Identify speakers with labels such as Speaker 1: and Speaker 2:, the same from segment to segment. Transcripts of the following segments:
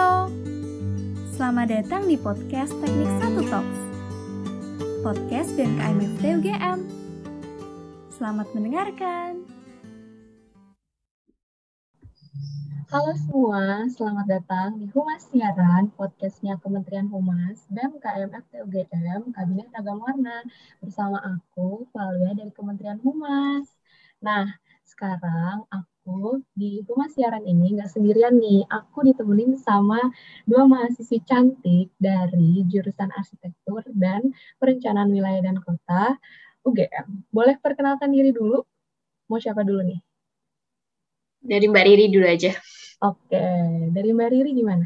Speaker 1: Halo, selamat datang di podcast Teknik Satu Talks, podcast BMKM FT UGM. Selamat mendengarkan.
Speaker 2: Halo semua, selamat datang di Humas Siaran, podcastnya Kementerian Humas, BMKM FTUGM, Kabinet Agama Warna, bersama aku, Valia dari Kementerian Humas. Nah, sekarang aku di Humas Siaran ini nggak sendirian nih, aku ditemenin sama dua mahasiswi cantik dari jurusan Arsitektur dan Perencanaan Wilayah dan Kota UGM. Boleh perkenalkan diri dulu? Mau siapa dulu nih?
Speaker 3: Dari Mbak Riri dulu aja.
Speaker 2: Oke, dari Mbak Riri gimana?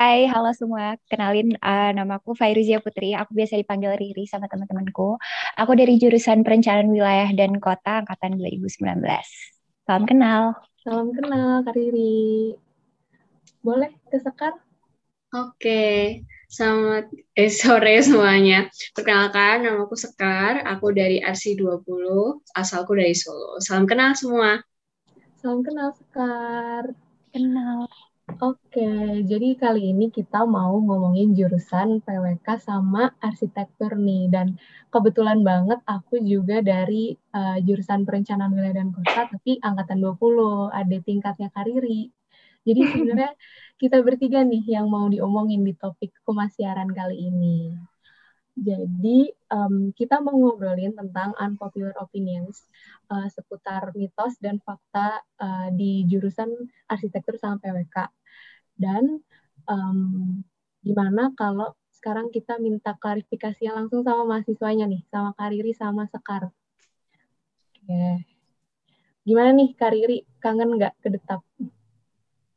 Speaker 4: Hai, halo semua. Kenalin, uh, nama aku Fairuzia Putri. Aku biasa dipanggil Riri sama teman-temanku. Aku dari jurusan Perencanaan Wilayah dan Kota Angkatan 2019. Salam kenal.
Speaker 2: Salam kenal, Kak Riri. Boleh ke Sekar?
Speaker 3: Oke, selamat eh, sore semuanya. Perkenalkan, nama aku Sekar. Aku dari RC 20, asalku dari Solo. Salam kenal semua.
Speaker 2: Salam kenal Sekar.
Speaker 4: Kenal.
Speaker 2: Oke, jadi kali ini kita mau ngomongin jurusan PWK sama arsitektur nih. Dan kebetulan banget aku juga dari uh, jurusan perencanaan wilayah dan kota, tapi angkatan 20, ada tingkatnya kariri. Jadi sebenarnya kita bertiga nih yang mau diomongin di topik kemasiaran kali ini. Jadi um, kita mau ngobrolin tentang unpopular opinions uh, seputar mitos dan fakta uh, di jurusan arsitektur sama PWK. Dan um, gimana kalau sekarang kita minta klarifikasi langsung sama mahasiswanya nih, sama Kariri sama Sekar. Oke. Gimana nih Kariri, kangen nggak ke Detap?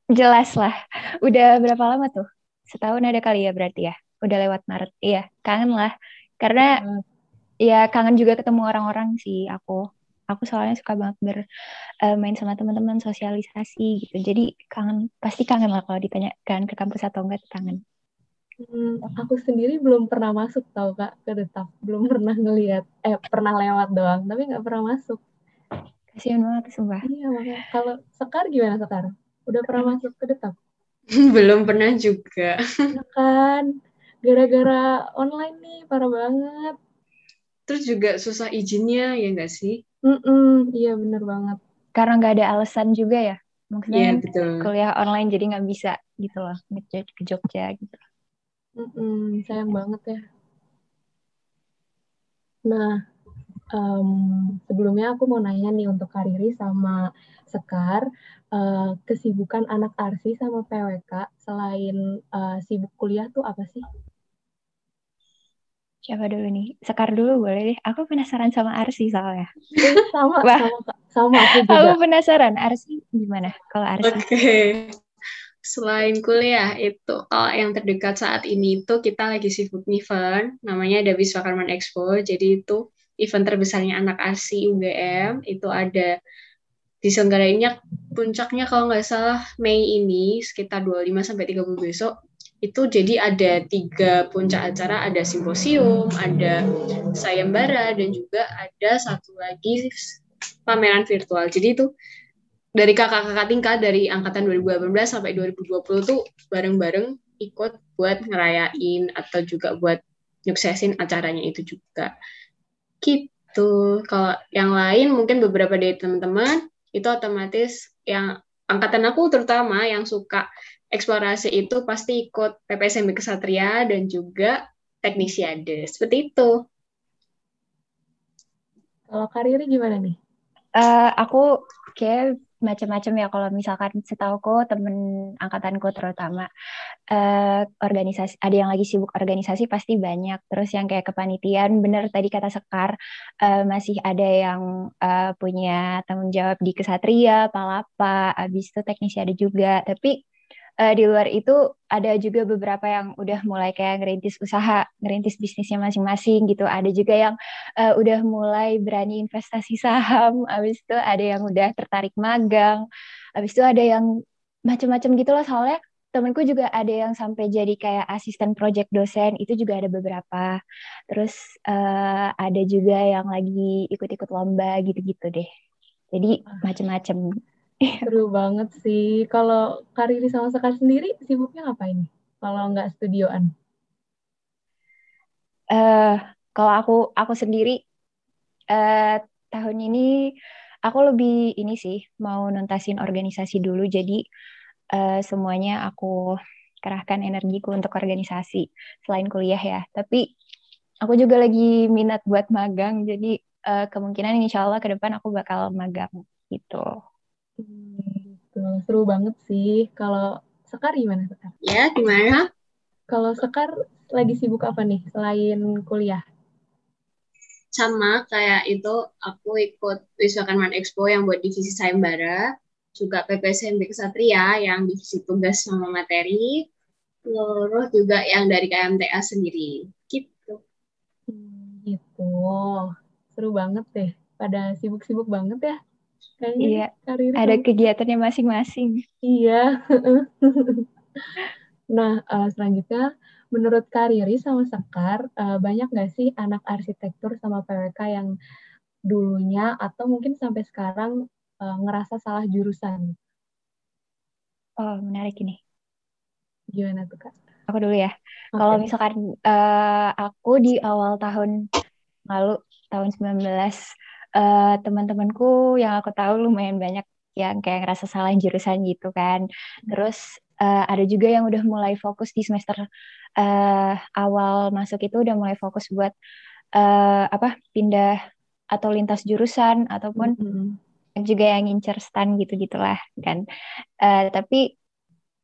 Speaker 4: Jelas lah. Udah berapa lama tuh? Setahun ada kali ya berarti ya? udah lewat Maret. Iya, kangen lah. Karena hmm. ya kangen juga ketemu orang-orang sih aku. Aku soalnya suka banget bermain uh, sama teman-teman, sosialisasi gitu. Jadi kangen, pasti kangen lah kalau ditanya kan ke kampus atau enggak kangen.
Speaker 2: Hmm, aku sendiri belum pernah masuk tau kak ke tetap, belum pernah ngelihat, eh pernah lewat doang, tapi nggak pernah masuk.
Speaker 4: Kasian banget sumpah.
Speaker 2: Iya makanya. Kalau Sekar gimana Sekar? Udah pernah masuk ke tetap?
Speaker 3: belum pernah juga.
Speaker 2: Ya kan, gara-gara online nih parah banget
Speaker 3: terus juga susah izinnya ya enggak sih
Speaker 2: Mm-mm, iya bener banget
Speaker 4: karena nggak ada alasan juga ya maksudnya
Speaker 3: yeah, betul.
Speaker 4: kuliah online jadi nggak bisa gitu loh ke Jogja gitu
Speaker 2: Mm-mm, sayang banget ya nah um, sebelumnya aku mau nanya nih untuk Kariri sama Sekar uh, kesibukan anak arsi sama PWK selain uh, sibuk kuliah tuh apa sih?
Speaker 4: Siapa dulu nih? Sekar dulu boleh deh. Aku penasaran sama Arsi soalnya.
Speaker 2: sama, sama, sama aku juga.
Speaker 4: Aku penasaran Arsi gimana kalau Arsi?
Speaker 3: Oke. Okay. Selain kuliah itu kalau yang terdekat saat ini itu kita lagi sibuk event namanya ada Wiswakarman Expo. Jadi itu event terbesarnya anak Arsi UGM itu ada diselenggarainnya puncaknya kalau nggak salah Mei ini sekitar 25 sampai 30 besok itu jadi ada tiga puncak acara, ada simposium, ada sayembara, dan juga ada satu lagi pameran virtual. Jadi itu dari kakak-kakak tingkat dari angkatan 2018 sampai 2020 tuh bareng-bareng ikut buat ngerayain atau juga buat nyuksesin acaranya itu juga. Gitu. Kalau yang lain mungkin beberapa dari teman-teman itu otomatis yang angkatan aku terutama yang suka eksplorasi itu pasti ikut PPSMB Kesatria dan juga Teknisiade. Seperti itu.
Speaker 2: Kalau karirnya gimana nih?
Speaker 4: Uh, aku kayak macam-macam ya kalau misalkan setauku temen angkatanku terutama uh, organisasi ada yang lagi sibuk organisasi pasti banyak terus yang kayak kepanitiaan bener tadi kata Sekar uh, masih ada yang uh, punya tanggung jawab di kesatria palapa abis itu teknisi ada juga tapi uh, di luar itu ada juga beberapa yang udah mulai kayak ngerintis usaha, ngerintis bisnisnya masing-masing gitu. Ada juga yang uh, udah mulai berani investasi saham. Habis itu ada yang udah tertarik magang. Habis itu ada yang macam-macam gitu loh soalnya temenku juga ada yang sampai jadi kayak asisten project dosen itu juga ada beberapa terus uh, ada juga yang lagi ikut-ikut lomba gitu-gitu deh jadi macam-macam
Speaker 2: Seru banget sih. Kalau Kariri sama Sekar sendiri sibuknya ngapain? Kalau nggak studioan?
Speaker 4: Uh, kalau aku aku sendiri uh, tahun ini aku lebih ini sih mau nuntasin organisasi dulu. Jadi uh, semuanya aku kerahkan energiku untuk organisasi selain kuliah ya. Tapi aku juga lagi minat buat magang. Jadi uh, kemungkinan insya Allah ke depan aku bakal magang gitu.
Speaker 2: Gitu. Seru banget sih. Kalau Sekar gimana Sekar?
Speaker 3: Ya, gimana?
Speaker 2: Kalau Sekar lagi sibuk apa nih selain kuliah?
Speaker 3: Sama kayak itu, aku ikut Wiswakarman Expo yang buat divisi sayembara, juga PPSMB Kesatria yang divisi tugas sama materi, terus juga yang dari KMTA sendiri. Gitu.
Speaker 2: Hmm, gitu. Seru banget deh. Pada sibuk-sibuk banget ya.
Speaker 4: Kayaknya iya, ada kegiatannya masing-masing.
Speaker 2: Iya. nah, uh, selanjutnya menurut Kariri sama Sekar, uh, banyak nggak sih anak arsitektur sama PWK yang dulunya atau mungkin sampai sekarang uh, ngerasa salah jurusan?
Speaker 4: Oh, menarik ini.
Speaker 2: Gimana tuh, Kak?
Speaker 4: Aku dulu ya. Okay. Kalau misalkan uh, aku di awal tahun lalu, tahun 19, uh, teman-temanku yang aku tahu lumayan banyak yang kayak ngerasa salah jurusan gitu kan. Terus uh, ada juga yang udah mulai fokus di semester uh, awal masuk itu udah mulai fokus buat uh, apa pindah atau lintas jurusan ataupun mm -hmm. juga yang ngincer stan gitu gitulah kan. Uh, tapi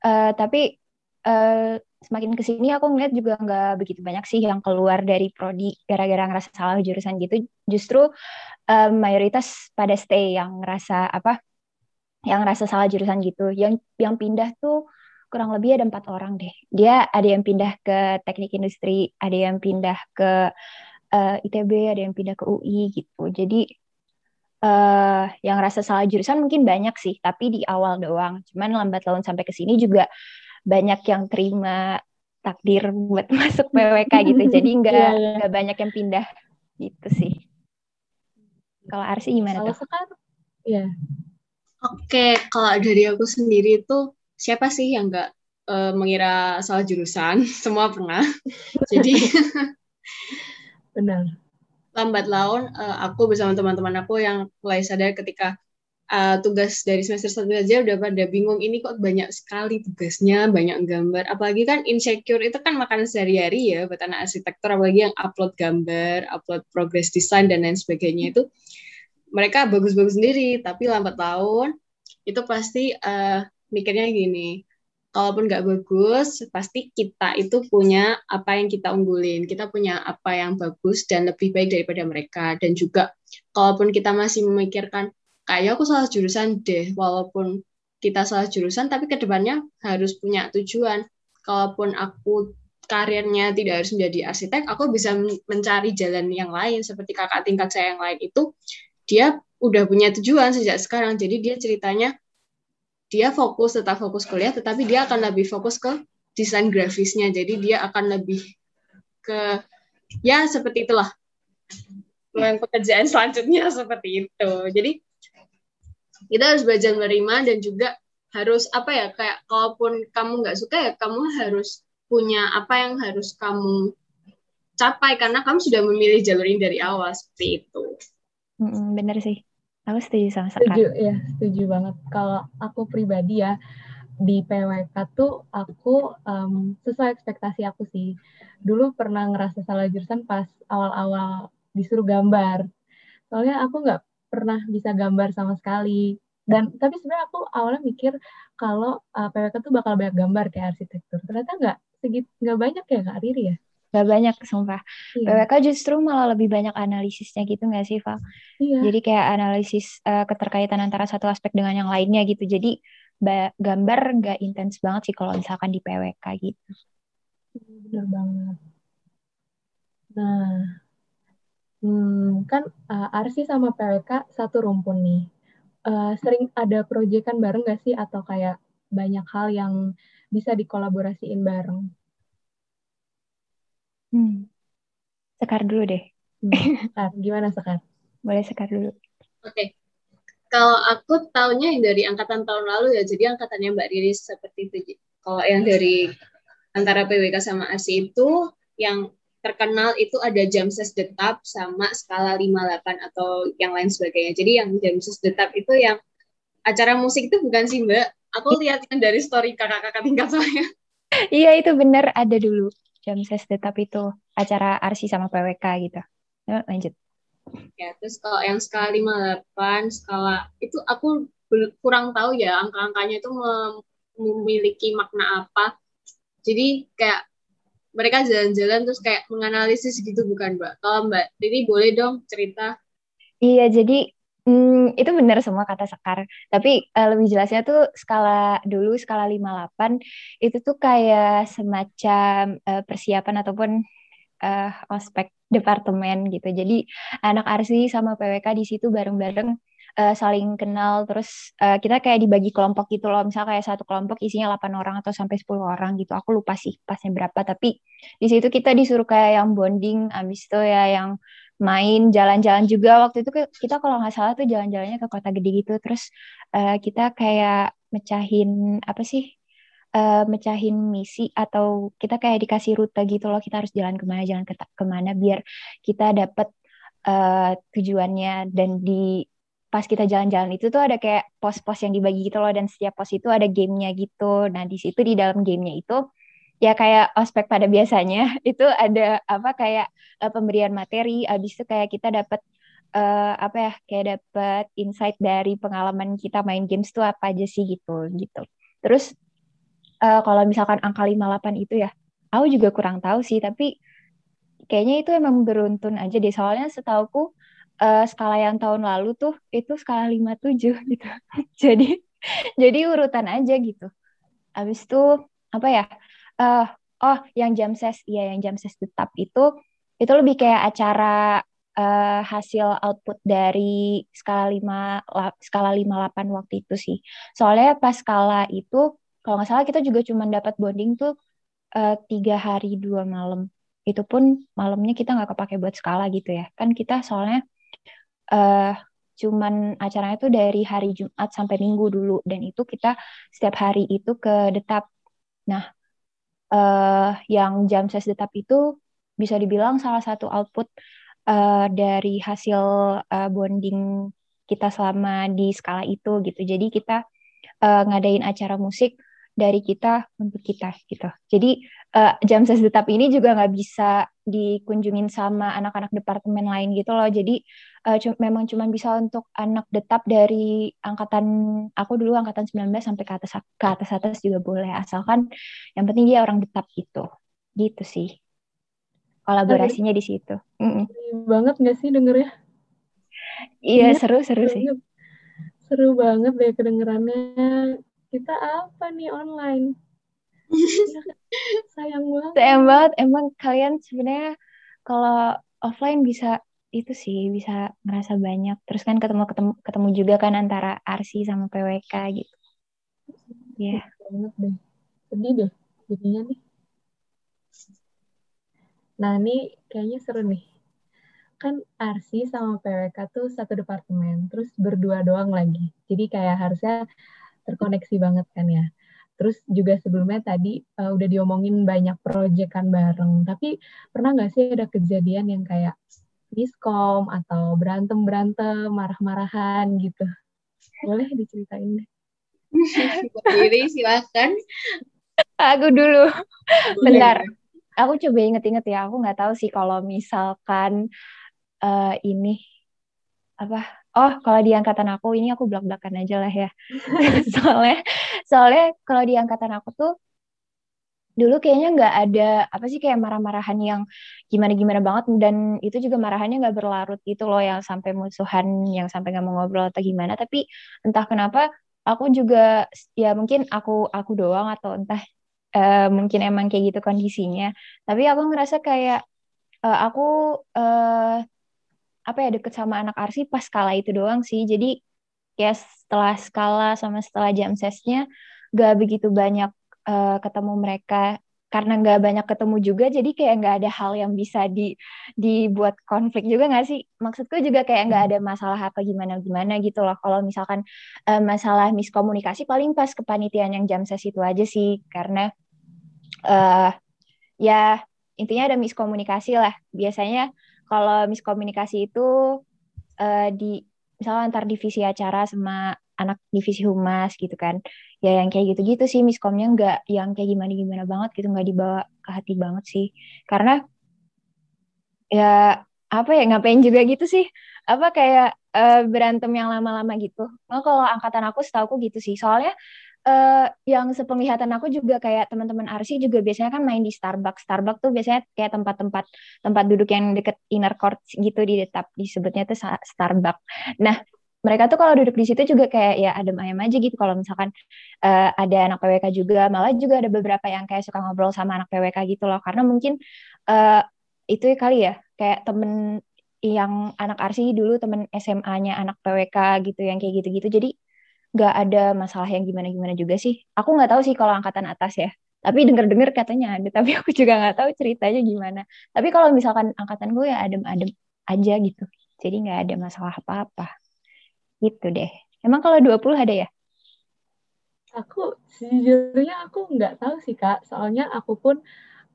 Speaker 4: uh, tapi uh, semakin ke sini aku ngeliat juga nggak begitu banyak sih yang keluar dari prodi gara-gara ngerasa salah jurusan gitu. Justru um, mayoritas pada stay yang ngerasa apa yang ngerasa salah jurusan gitu. Yang yang pindah tuh kurang lebih ada empat orang deh. Dia ada yang pindah ke teknik industri ada yang pindah ke uh, eh, itb ada yang pindah ke ui gitu. Jadi uh, yang rasa salah jurusan mungkin banyak sih tapi di awal doang. Cuman lambat laun sampai ke sini juga banyak yang terima takdir buat masuk PWK gitu. Jadi nggak yeah, banyak yang pindah gitu sih kalau Arsi gimana
Speaker 2: kalau
Speaker 4: tuh?
Speaker 2: Sekarang, ya.
Speaker 3: Oke, kalau dari aku sendiri itu siapa sih yang nggak uh, mengira salah jurusan? Semua pernah. Jadi
Speaker 2: benar.
Speaker 3: Lambat laun uh, aku bersama teman-teman aku yang mulai sadar ketika uh, tugas dari semester satu aja udah pada bingung ini kok banyak sekali tugasnya, banyak gambar. Apalagi kan insecure itu kan makanan sehari-hari ya buat anak arsitektur, apalagi yang upload gambar, upload progress design dan lain sebagainya itu mereka bagus-bagus sendiri, tapi lambat tahun itu pasti uh, mikirnya gini, kalaupun nggak bagus, pasti kita itu punya apa yang kita unggulin, kita punya apa yang bagus dan lebih baik daripada mereka. Dan juga, kalaupun kita masih memikirkan, kayak aku salah jurusan deh, walaupun kita salah jurusan, tapi ke depannya harus punya tujuan. Kalaupun aku karirnya tidak harus menjadi arsitek, aku bisa mencari jalan yang lain, seperti kakak tingkat saya yang lain itu, dia udah punya tujuan sejak sekarang. Jadi dia ceritanya dia fokus tetap fokus kuliah, tetapi dia akan lebih fokus ke desain grafisnya. Jadi dia akan lebih ke ya seperti itulah pekerjaan selanjutnya seperti itu. Jadi kita harus belajar menerima dan juga harus apa ya kayak kalaupun kamu nggak suka ya kamu harus punya apa yang harus kamu capai karena kamu sudah memilih jalur ini dari awal seperti itu.
Speaker 4: Mm, bener sih. Aku setuju sama Sekar.
Speaker 2: Setuju, ya, setuju banget. Kalau aku pribadi ya, di PWK tuh aku um, sesuai ekspektasi aku sih. Dulu pernah ngerasa salah jurusan pas awal-awal disuruh gambar. Soalnya aku nggak pernah bisa gambar sama sekali. Dan tapi sebenarnya aku awalnya mikir kalau uh, PWK tuh bakal banyak gambar kayak arsitektur. Ternyata nggak segit nggak banyak ya Kak Riri ya.
Speaker 4: Gak banyak sumpah. Iya. PWK justru malah lebih banyak analisisnya gitu gak sih, Val? Iya. Jadi kayak analisis uh, keterkaitan antara satu aspek dengan yang lainnya gitu. Jadi gambar gak intens banget sih kalau misalkan di PWK gitu.
Speaker 2: Bener banget. Nah, hmm, kan uh, Arsi sama PWK satu rumpun nih. Uh, sering ada proyekan bareng gak sih? Atau kayak banyak hal yang bisa dikolaborasiin bareng?
Speaker 4: Hmm. Sekar dulu deh.
Speaker 2: Hmm. Sekar, gimana Sekar?
Speaker 4: Boleh Sekar dulu.
Speaker 3: Oke. Okay. Kalau aku tahunya yang dari angkatan tahun lalu ya, jadi angkatannya Mbak Riris seperti itu. Kalau yang dari antara PWK sama ASI itu yang terkenal itu ada jam ses detap sama skala 58 atau yang lain sebagainya. Jadi yang jam ses detap itu yang acara musik itu bukan sih Mbak? Aku lihat yang dari story kakak-kakak tingkat saya.
Speaker 4: Iya itu benar ada dulu jam ses detap itu acara arsi sama PWK gitu. Yuk, lanjut.
Speaker 3: Ya, terus kalau yang skala 58, skala itu aku kurang tahu ya angka-angkanya itu memiliki makna apa. Jadi kayak mereka jalan-jalan terus kayak menganalisis gitu bukan Mbak? Kalau Mbak Riri boleh dong cerita.
Speaker 4: Iya, jadi Hmm, itu benar semua kata Sekar. Tapi uh, lebih jelasnya tuh skala dulu skala 58 itu tuh kayak semacam uh, persiapan ataupun uh, ospek departemen gitu. Jadi anak arsi sama PWK di situ bareng-bareng uh, saling kenal terus uh, kita kayak dibagi kelompok gitu loh. Misal kayak satu kelompok isinya 8 orang atau sampai 10 orang gitu. Aku lupa sih pasnya berapa tapi di situ kita disuruh kayak yang bonding abis itu ya yang main jalan-jalan juga waktu itu kita kalau nggak salah tuh jalan-jalannya ke kota gede gitu terus uh, kita kayak mecahin apa sih uh, mecahin misi atau kita kayak dikasih rute gitu loh kita harus jalan ke mana jalan ke ke mana biar kita dapat uh, tujuannya dan di pas kita jalan-jalan itu tuh ada kayak pos-pos yang dibagi gitu loh dan setiap pos itu ada gamenya gitu. Nah di situ di dalam gamenya itu ya kayak ospek pada biasanya itu ada apa kayak uh, pemberian materi. Abis itu kayak kita dapat uh, apa ya kayak dapat insight dari pengalaman kita main games tuh apa aja sih gitu gitu. Terus uh, kalau misalkan angka 58 itu ya aku juga kurang tahu sih tapi kayaknya itu emang beruntun aja deh. Soalnya setauku uh, skala yang tahun lalu tuh itu skala 57 gitu jadi jadi urutan aja gitu abis itu apa ya uh, oh yang jam ses iya yang jam ses tetap itu itu lebih kayak acara uh, hasil output dari skala 5 skala 58 waktu itu sih. Soalnya pas skala itu kalau nggak salah kita juga cuma dapat bonding tuh tiga hari dua malam. Itu pun malamnya kita nggak kepake buat skala gitu ya. Kan kita soalnya uh, cuman acaranya tuh dari hari Jumat sampai Minggu dulu dan itu kita setiap hari itu ke detap. Nah, uh, yang jam ses tetap itu bisa dibilang salah satu output uh, dari hasil uh, bonding kita selama di skala itu gitu. Jadi kita uh, ngadain acara musik dari kita untuk kita gitu. Jadi uh, jam ses tetap ini juga nggak bisa dikunjungin sama anak-anak departemen lain gitu loh. Jadi uh, memang cuma bisa untuk anak detap dari angkatan aku dulu angkatan 19 sampai ke atas ke atas atas juga boleh asalkan yang penting dia orang detap gitu. Gitu sih. Kolaborasinya di situ. Mm
Speaker 2: -mm. banget nggak sih dengernya?
Speaker 4: Iya, seru-seru sih.
Speaker 2: Seru banget deh kedengerannya. Kita apa nih online? sayang banget.
Speaker 4: Sayang banget. Emang kalian sebenarnya kalau offline bisa itu sih bisa ngerasa banyak. Terus kan ketemu ketemu ketemu juga kan antara RC sama PWK gitu.
Speaker 2: Iya. Yeah. Banget deh. Sedih deh jadinya nih. Nah, ini kayaknya seru nih. Kan RC sama PWK tuh satu departemen, terus berdua doang lagi. Jadi kayak harusnya terkoneksi banget kan ya. Terus juga sebelumnya tadi uh, udah diomongin banyak proyekan bareng. Tapi pernah nggak sih ada kejadian yang kayak miskom atau berantem-berantem, marah-marahan gitu? Boleh diceritain deh.
Speaker 3: Diri silakan.
Speaker 4: Aku dulu. Bentar. Aku coba inget-inget ya. Aku nggak tahu sih kalau misalkan uh, ini apa oh kalau di angkatan aku ini aku belak-belakan aja lah ya. Soalnya soalnya kalau di angkatan aku tuh dulu kayaknya nggak ada apa sih kayak marah-marahan yang gimana-gimana banget dan itu juga marahannya nggak berlarut gitu loh yang sampai musuhan yang sampai nggak mau ngobrol atau gimana. Tapi entah kenapa aku juga ya mungkin aku aku doang atau entah uh, mungkin emang kayak gitu kondisinya. Tapi aku ngerasa kayak uh, aku uh, apa ya deket sama anak arsi pas skala itu doang sih. Jadi ya setelah skala sama setelah jam sesnya gak begitu banyak uh, ketemu mereka. Karena nggak banyak ketemu juga jadi kayak nggak ada hal yang bisa di dibuat konflik juga nggak sih? Maksudku juga kayak nggak ada masalah apa gimana gimana gitu loh. Kalau misalkan uh, masalah miskomunikasi paling pas kepanitiaan yang jam ses itu aja sih. Karena uh, ya intinya ada miskomunikasi lah. Biasanya kalau miskomunikasi itu uh, di misalnya antar divisi acara sama anak divisi humas gitu kan. Ya yang kayak gitu-gitu sih miskomnya nggak yang kayak gimana-gimana banget gitu nggak dibawa ke hati banget sih. Karena ya apa ya ngapain juga gitu sih. Apa kayak uh, berantem yang lama-lama gitu. Nah, kalau angkatan aku setahu aku gitu sih. Soalnya uh, yang sepenglihatan aku juga kayak teman-teman Arsi juga biasanya kan main di Starbucks. Starbucks tuh biasanya kayak tempat-tempat tempat duduk yang deket inner court gitu di tetap disebutnya tuh Starbucks. Nah, mereka tuh kalau duduk di situ juga kayak ya adem ayam aja gitu kalau misalkan uh, ada anak PWK juga malah juga ada beberapa yang kayak suka ngobrol sama anak PWK gitu loh karena mungkin uh, itu ya kali ya kayak temen yang anak arsi dulu temen SMA-nya anak PWK gitu yang kayak gitu-gitu jadi nggak ada masalah yang gimana-gimana juga sih aku nggak tahu sih kalau angkatan atas ya tapi denger-dengar katanya ada tapi aku juga nggak tahu ceritanya gimana tapi kalau misalkan angkatan gue ya adem-adem aja gitu jadi nggak ada masalah apa-apa Gitu deh. Emang kalau 20 ada ya?
Speaker 2: Aku sejujurnya aku nggak tahu sih Kak. Soalnya aku pun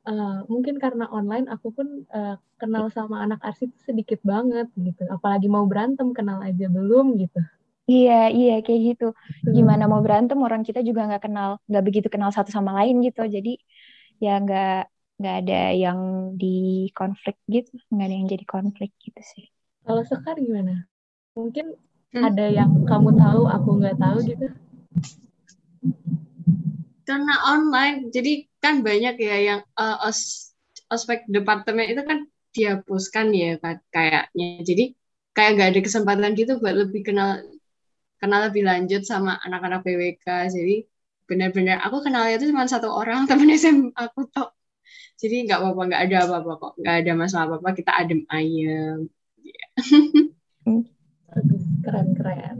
Speaker 2: uh, mungkin karena online aku pun uh, kenal sama anak arsip sedikit banget gitu. Apalagi mau berantem kenal aja belum gitu.
Speaker 4: Iya, iya kayak gitu. Gimana mau berantem orang kita juga nggak kenal, nggak begitu kenal satu sama lain gitu. Jadi ya nggak nggak ada yang di konflik gitu, nggak ada yang jadi konflik gitu sih.
Speaker 2: Kalau Sekar gimana? Mungkin hmm. ada yang kamu tahu aku nggak tahu gitu
Speaker 3: karena online jadi kan banyak ya yang uh, os ospek departemen itu kan dihapuskan ya kayaknya jadi kayak nggak ada kesempatan gitu buat lebih kenal kenal lebih lanjut sama anak-anak PWK jadi benar-benar aku kenalnya itu cuma satu orang temen SM aku tok jadi nggak apa-apa nggak ada apa-apa kok nggak ada masalah apa-apa kita adem ayam yeah.
Speaker 2: keren-keren.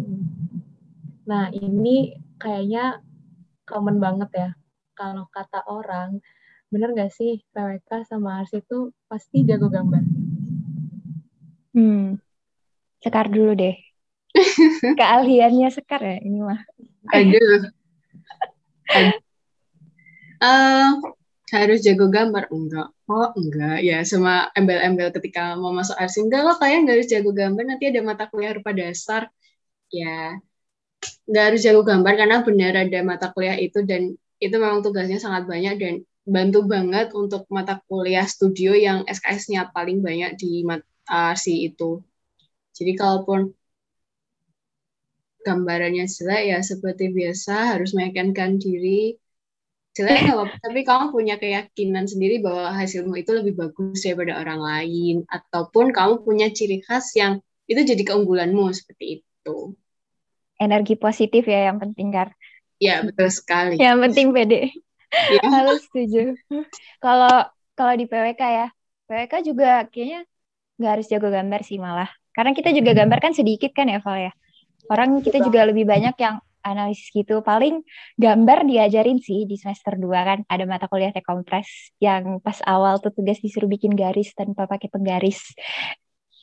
Speaker 2: Nah, ini kayaknya common banget ya. Kalau kata orang, bener gak sih PWK sama Ars itu pasti jago gambar?
Speaker 4: Hmm, Sekar dulu deh. Keahliannya Sekar ya ini mah.
Speaker 3: Aduh. Uh, harus jago gambar? Enggak. Oh enggak. Ya sama embel-embel ketika mau masuk arsi enggak lah kalian nggak harus jago gambar. Nanti ada mata kuliah rupa dasar. Ya nggak harus jago gambar karena benar ada mata kuliah itu dan itu memang tugasnya sangat banyak dan bantu banget untuk mata kuliah studio yang SKS-nya paling banyak di arsi itu. Jadi kalaupun gambarannya jelek ya seperti biasa harus meyakinkan diri. Jelek nggak apa tapi kamu punya keyakinan sendiri bahwa hasilmu itu lebih bagus daripada orang lain ataupun kamu punya ciri khas yang itu jadi keunggulanmu seperti itu.
Speaker 4: Energi positif ya yang penting kan
Speaker 3: ya betul sekali.
Speaker 4: Yang penting pede. Ya. harus setuju. Kalau kalau di PWK ya PWK juga kayaknya nggak harus jago gambar sih malah. Karena kita juga gambar kan sedikit kan ya Val ya orang kita juga lebih banyak yang analisis gitu. Paling gambar diajarin sih di semester 2 kan. Ada mata kuliah kompres yang pas awal tuh tugas disuruh bikin garis tanpa pakai penggaris.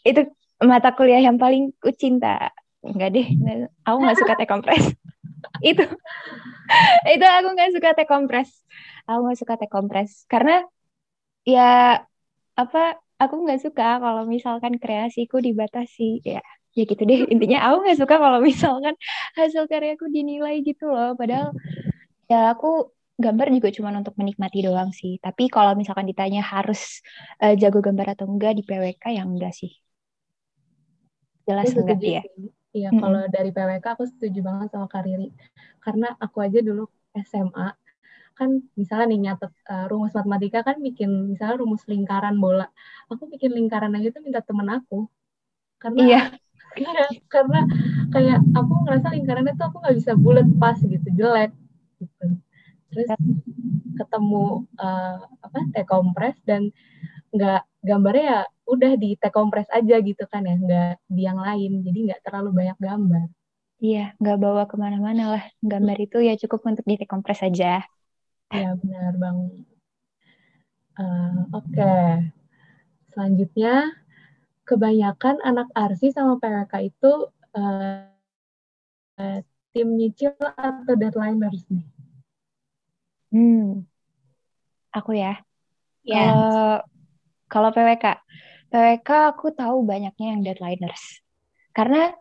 Speaker 4: Itu mata kuliah yang paling ku cinta. Enggak deh, aku nggak suka teh kompres. itu itu aku nggak suka teh kompres. Aku nggak suka teh kompres karena ya apa aku nggak suka kalau misalkan kreasiku dibatasi ya ya gitu deh intinya aku nggak suka kalau misalkan hasil karyaku dinilai gitu loh padahal ya aku gambar juga cuma untuk menikmati doang sih tapi kalau misalkan ditanya harus uh, jago gambar atau enggak di PWK yang enggak sih jelas enggak ya
Speaker 2: Iya, mm -hmm. kalau dari PWK aku setuju banget sama Kariri. Karena aku aja dulu SMA, kan misalnya nih nyatet uh, rumus matematika kan bikin misalnya rumus lingkaran bola. Aku bikin lingkaran aja tuh minta temen aku. Karena iya Iya, karena kayak aku ngerasa lingkarannya tuh aku nggak bisa bulat pas gitu, jelek. Gitu. Terus ketemu uh, apa T kompres dan nggak gambarnya ya udah di T kompres aja gitu kan ya, nggak di yang lain, jadi nggak terlalu banyak gambar.
Speaker 4: Iya, nggak bawa ke mana-mana lah. Gambar itu ya cukup untuk di T kompres aja.
Speaker 2: Iya benar bang. Uh, Oke. Okay. Selanjutnya, kebanyakan anak arsi sama PWK itu uh, tim nyicil atau deadlineers nih?
Speaker 4: Hmm, aku ya. Ya. Yeah. Kalau PWK, PWK aku tahu banyaknya yang deadlineers. Karena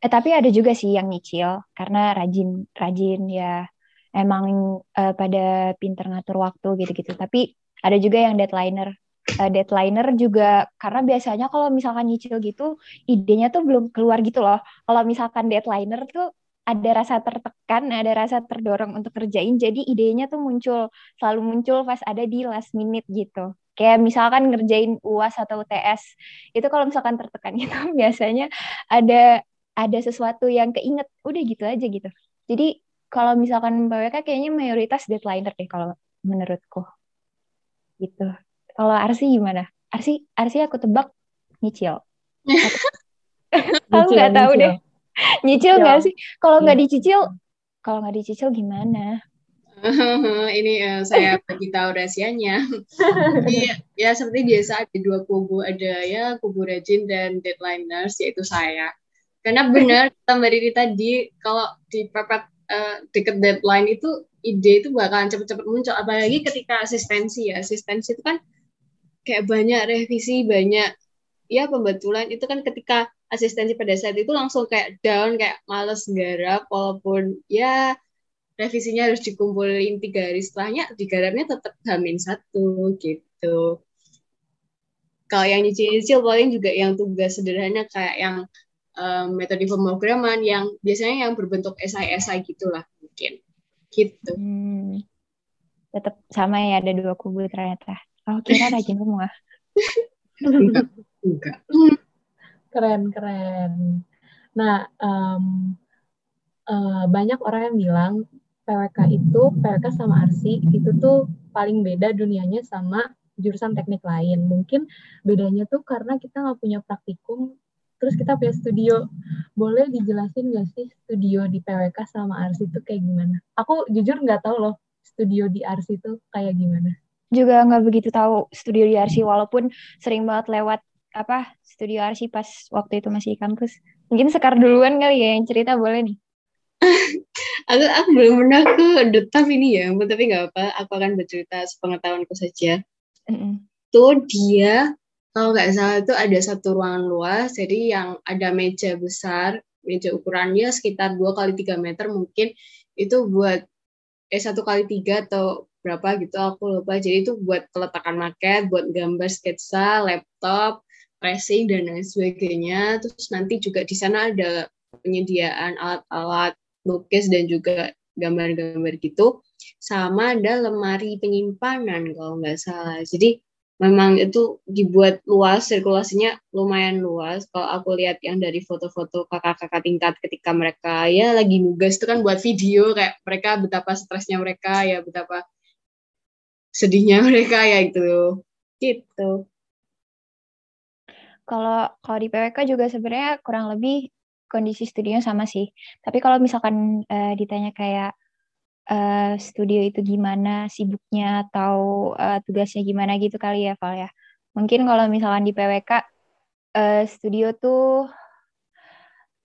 Speaker 4: eh tapi ada juga sih yang nyicil karena rajin rajin ya emang uh, pada pinter ngatur waktu gitu-gitu. Tapi ada juga yang deadlineer. Uh, deadlineer juga karena biasanya kalau misalkan nyicil gitu idenya tuh belum keluar gitu loh. Kalau misalkan deadlineer tuh ada rasa tertekan, ada rasa terdorong untuk kerjain, jadi idenya tuh muncul, selalu muncul pas ada di last minute gitu. Kayak misalkan ngerjain UAS atau UTS, itu kalau misalkan tertekan itu biasanya ada ada sesuatu yang keinget, udah gitu aja gitu. Jadi kalau misalkan PWK kayaknya mayoritas deadlineer deh kalau menurutku. Gitu. Kalau Arsi gimana? Arsi, Arsi aku tebak nyicil. Aku nggak tahu deh. Nyicil nggak sih? Kalau nggak iya. dicicil, kalau nggak dicicil gimana?
Speaker 3: ini uh, saya bagi tahu rahasianya. Jadi ya seperti biasa ada dua kubu, ada ya kubu rajin dan deadlineers yaitu saya. Karena benar kita Mbak tadi kalau di pepet uh, deket deadline itu ide itu bakalan cepet-cepet muncul apalagi ketika asistensi ya asistensi itu kan kayak banyak revisi banyak ya pembetulan itu kan ketika asistensi pada saat itu langsung kayak down kayak males garap walaupun ya revisinya harus dikumpulin tiga hari setelahnya digarapnya tetap hamin satu gitu kalau yang nyicil-nyicil paling juga yang tugas sederhana kayak yang um, metode pemrograman yang biasanya yang berbentuk SI-SI gitulah mungkin gitu. Hmm.
Speaker 4: Tetap sama ya ada dua kubu ternyata. Oh kira rajin semua.
Speaker 3: enggak, enggak.
Speaker 2: Keren keren. Nah um, uh, banyak orang yang bilang PWK itu PWK sama arsi itu tuh paling beda dunianya sama jurusan teknik lain. Mungkin bedanya tuh karena kita nggak punya praktikum terus kita punya studio boleh dijelasin nggak sih studio di PWK sama Arsi itu kayak gimana aku jujur nggak tahu loh studio di Arsi itu kayak gimana
Speaker 4: juga nggak begitu tahu studio di Arsi walaupun sering banget lewat apa studio Arsi pas waktu itu masih di kampus. Mungkin sekar duluan kali ya yang cerita boleh nih.
Speaker 3: Aku aku belum pernah ke detap ini ya tapi nggak apa aku akan bercerita sepengetahuanku saja. Mm -mm. tuh dia kalau nggak salah itu ada satu ruangan luas, jadi yang ada meja besar, meja ukurannya sekitar 2 kali 3 meter mungkin. Itu buat eh satu kali tiga atau berapa gitu aku lupa. Jadi itu buat peletakan maket buat gambar sketsa laptop pressing dan lain sebagainya. Terus nanti juga di sana ada penyediaan alat-alat lukis dan juga gambar-gambar gitu. Sama ada lemari penyimpanan kalau nggak salah. Jadi memang itu dibuat luas sirkulasinya lumayan luas. Kalau aku lihat yang dari foto-foto kakak-kakak tingkat ketika mereka ya lagi nugas itu kan buat video kayak mereka betapa stresnya mereka ya betapa sedihnya mereka ya itu gitu.
Speaker 4: Kalau kalau di PWK juga sebenarnya kurang lebih kondisi studinya sama sih. Tapi kalau misalkan uh, ditanya kayak uh, studio itu gimana sibuknya atau uh, tugasnya gimana gitu kali ya Val ya. Mungkin kalau misalkan di PWK uh, studio tuh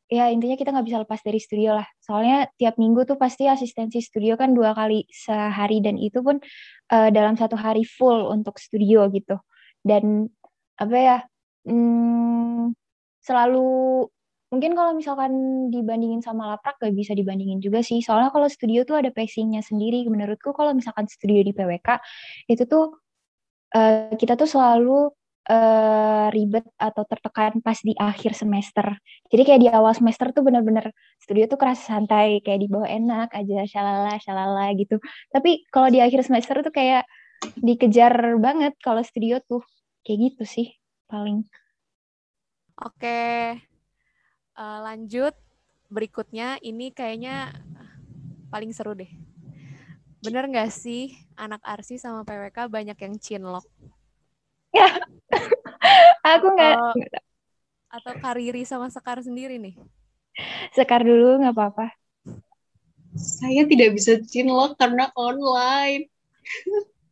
Speaker 4: ya intinya kita nggak bisa lepas dari studio lah. Soalnya tiap minggu tuh pasti asistensi studio kan dua kali sehari dan itu pun uh, dalam satu hari full untuk studio gitu. Dan apa ya? Hmm, selalu mungkin kalau misalkan dibandingin sama laprak gak bisa dibandingin juga sih soalnya kalau studio tuh ada pacingnya sendiri menurutku kalau misalkan studio di PWK itu tuh uh, kita tuh selalu uh, ribet atau tertekan pas di akhir semester. Jadi kayak di awal semester tuh bener-bener studio tuh kerasa santai kayak di bawah enak aja shalala shalala gitu. Tapi kalau di akhir semester tuh kayak dikejar banget kalau studio tuh. Kayak gitu sih paling.
Speaker 5: Oke, uh, lanjut. Berikutnya ini kayaknya paling seru deh. Bener nggak sih anak Arsi sama PWK banyak yang cinlok?
Speaker 4: Ya, aku nggak.
Speaker 5: Atau Kariri sama Sekar sendiri nih?
Speaker 4: Sekar dulu nggak apa-apa.
Speaker 3: Saya tidak bisa cinlok karena online.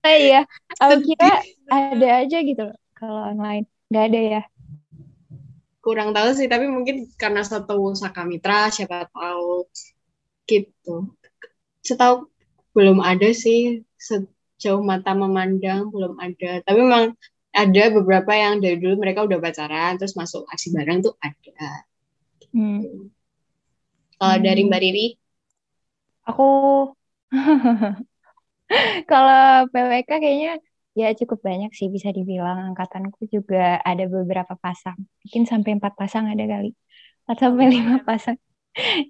Speaker 4: oh iya aku kira ada aja gitu loh kalau online nggak ada ya
Speaker 3: kurang tahu sih tapi mungkin karena satu Saka Mitra siapa tahu gitu setahu belum ada sih sejauh mata memandang belum ada tapi memang ada beberapa yang dari dulu mereka udah pacaran terus masuk aksi bareng tuh ada hmm. kalau hmm. dari Mbak Riri
Speaker 4: aku Kalau PWK kayaknya ya cukup banyak sih bisa dibilang angkatanku juga ada beberapa pasang. Mungkin sampai empat pasang ada kali. Empat sampai lima pasang.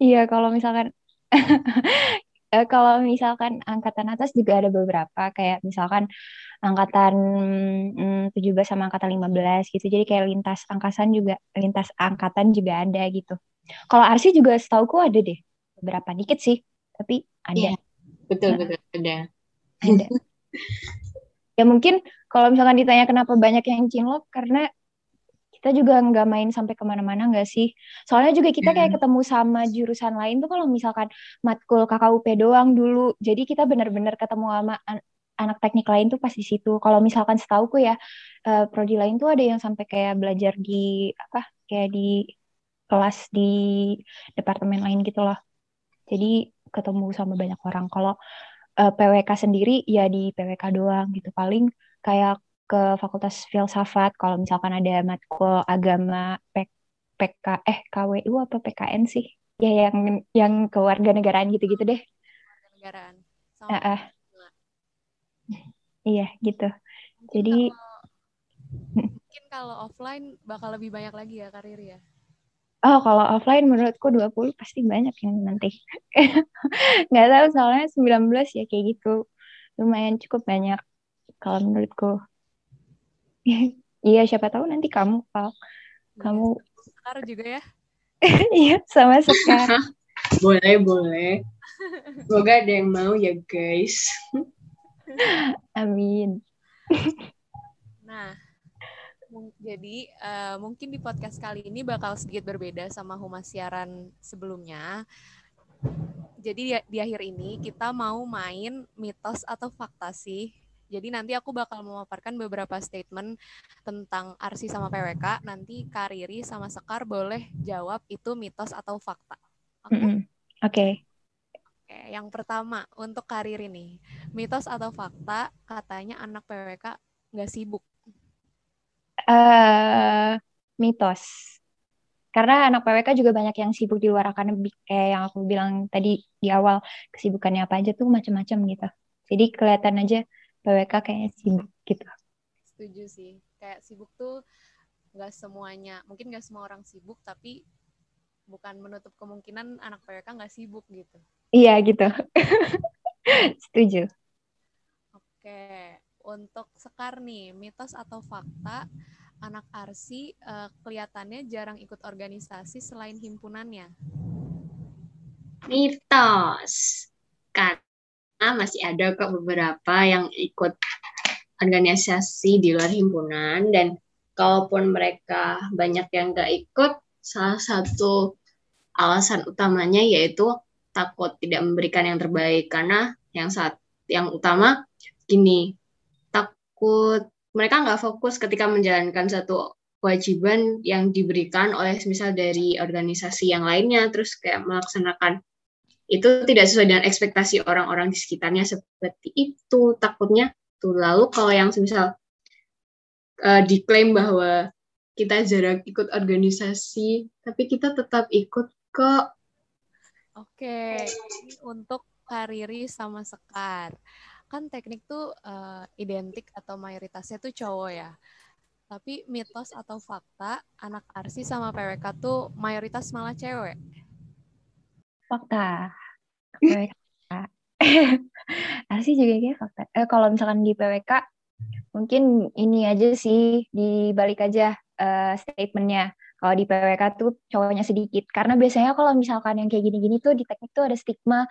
Speaker 4: Iya, kalau misalkan eh, kalau misalkan angkatan atas juga ada beberapa kayak misalkan angkatan mm, 17 sama angkatan 15 gitu. Jadi kayak lintas angkatan juga lintas angkatan juga ada gitu. Kalau Arsi juga setauku ada deh. Beberapa dikit sih, tapi ada.
Speaker 3: Iya, betul betul ada
Speaker 4: ada ya mungkin kalau misalkan ditanya kenapa banyak yang cinlok karena kita juga nggak main sampai ke mana-mana nggak sih? Soalnya juga kita kayak hmm. ketemu sama jurusan lain tuh kalau misalkan matkul KKUP doang dulu. Jadi kita benar-benar ketemu sama an anak teknik lain tuh pas di situ. Kalau misalkan setauku ya uh, prodi lain tuh ada yang sampai kayak belajar di apa kayak di kelas di departemen lain gitu loh. Jadi ketemu sama banyak orang. Kalau uh, eh, PWK sendiri ya di PWK doang gitu. Paling kayak ke Fakultas Filsafat kalau misalkan ada matkul agama P, PK eh KWU apa PKN sih ya yang yang kewarganegaraan gitu-gitu deh
Speaker 5: kewarganegaraan
Speaker 4: uh, uh. iya gitu mungkin jadi
Speaker 5: kalau, mungkin kalau offline bakal lebih banyak lagi ya karir ya
Speaker 4: Oh, kalau offline menurutku 20 pasti banyak yang nanti. Nggak tahu soalnya 19 ya kayak gitu. Lumayan cukup banyak kalau menurutku. iya, siapa tahu nanti kamu, Pak. Iya, kamu
Speaker 5: Sekar juga ya?
Speaker 4: Iya, sama Sekar.
Speaker 3: boleh, boleh. Semoga ada yang mau ya, guys.
Speaker 4: Amin.
Speaker 5: Nah, jadi uh, mungkin di podcast kali ini bakal sedikit berbeda sama humas siaran sebelumnya. Jadi di, di akhir ini kita mau main mitos atau fakta sih. Jadi nanti aku bakal memaparkan beberapa statement tentang arsi sama PWK. Nanti Kariri sama Sekar boleh jawab itu mitos atau fakta.
Speaker 4: Oke. Okay? Mm -hmm.
Speaker 5: Oke. Yang pertama untuk karir ini, mitos atau fakta katanya anak PWK nggak sibuk
Speaker 4: uh, mitos. Karena anak PWK juga banyak yang sibuk di luar akademik kayak yang aku bilang tadi di awal kesibukannya apa aja tuh macam-macam gitu. Jadi kelihatan aja PWK kayaknya sibuk gitu.
Speaker 5: Setuju sih. Kayak sibuk tuh nggak semuanya, mungkin nggak semua orang sibuk tapi bukan menutup kemungkinan anak PWK nggak sibuk gitu.
Speaker 4: Iya gitu. Setuju.
Speaker 5: Oke, untuk Sekar nih, mitos atau fakta anak Arsi uh, kelihatannya jarang ikut organisasi selain himpunannya?
Speaker 3: Mitos. Karena masih ada kok beberapa yang ikut organisasi di luar himpunan. Dan kalaupun mereka banyak yang nggak ikut, salah satu alasan utamanya yaitu takut tidak memberikan yang terbaik. Karena yang saat yang utama gini takut mereka nggak fokus ketika menjalankan satu kewajiban yang diberikan oleh misal dari organisasi yang lainnya. Terus kayak melaksanakan itu tidak sesuai dengan ekspektasi orang-orang di sekitarnya seperti itu takutnya tuh lalu kalau yang misal uh, diklaim bahwa kita jarang ikut organisasi tapi kita tetap ikut kok
Speaker 5: oke ini untuk Kariri sama Sekar kan teknik tuh uh, identik atau mayoritasnya tuh cowok ya. Tapi mitos atau fakta anak arsi sama PWK tuh mayoritas malah cewek.
Speaker 4: Fakta. PWK. arsi juga kayak fakta. Eh, kalau misalkan di PWK mungkin ini aja sih dibalik aja uh, statementnya. Kalau di PWK tuh cowoknya sedikit. Karena biasanya kalau misalkan yang kayak gini-gini tuh di teknik tuh ada stigma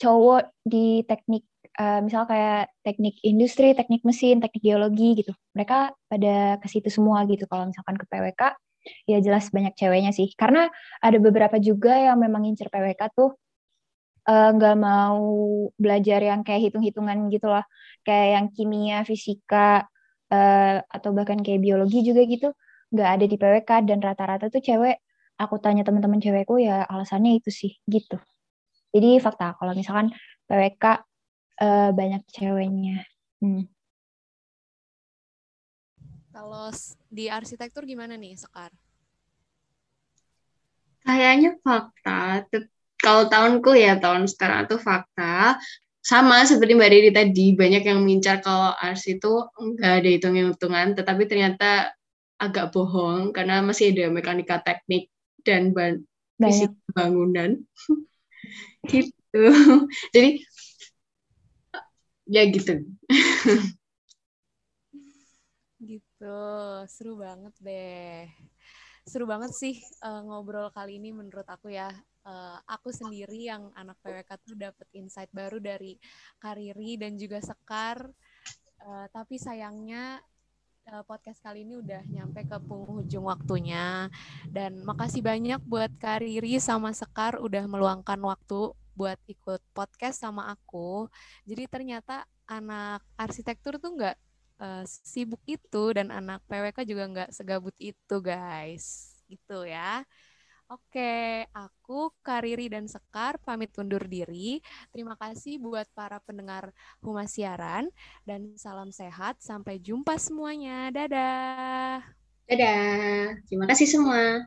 Speaker 4: cowok di teknik uh, misal kayak teknik industri, teknik mesin, teknik geologi gitu. Mereka pada ke situ semua gitu. Kalau misalkan ke PWK, ya jelas banyak ceweknya sih. Karena ada beberapa juga yang memang ngincer PWK tuh nggak uh, mau belajar yang kayak hitung-hitungan gitu loh kayak yang kimia fisika uh, atau bahkan kayak biologi juga gitu nggak ada di PWK dan rata-rata tuh cewek aku tanya teman-teman cewekku ya alasannya itu sih gitu jadi fakta kalau misalkan PWK uh, banyak ceweknya hmm.
Speaker 5: Kalau di arsitektur gimana nih Sekar?
Speaker 3: Kayaknya fakta kalau tahunku ya tahun sekarang itu fakta. Sama seperti Mbak Didi tadi banyak yang mengincar kalau ars itu enggak ada hitung-hitungan tetapi ternyata agak bohong karena masih ada mekanika teknik dan ban fisik bangunan. Gitu. Jadi ya gitu
Speaker 5: gitu seru banget deh seru banget sih uh, ngobrol kali ini menurut aku ya uh, aku sendiri yang anak PWK tuh dapet insight baru dari Kariri dan juga Sekar. Uh, tapi sayangnya uh, podcast kali ini udah nyampe ke penghujung waktunya. Dan makasih banyak buat Kariri sama Sekar udah meluangkan waktu buat ikut podcast sama aku. Jadi ternyata anak arsitektur tuh nggak uh, sibuk itu dan anak PWK juga nggak segabut itu guys. Gitu ya. Oke, aku Kariri dan Sekar pamit undur diri. Terima kasih buat para pendengar Humas Siaran dan salam sehat. Sampai jumpa semuanya. Dadah.
Speaker 3: Dadah. Terima kasih semua.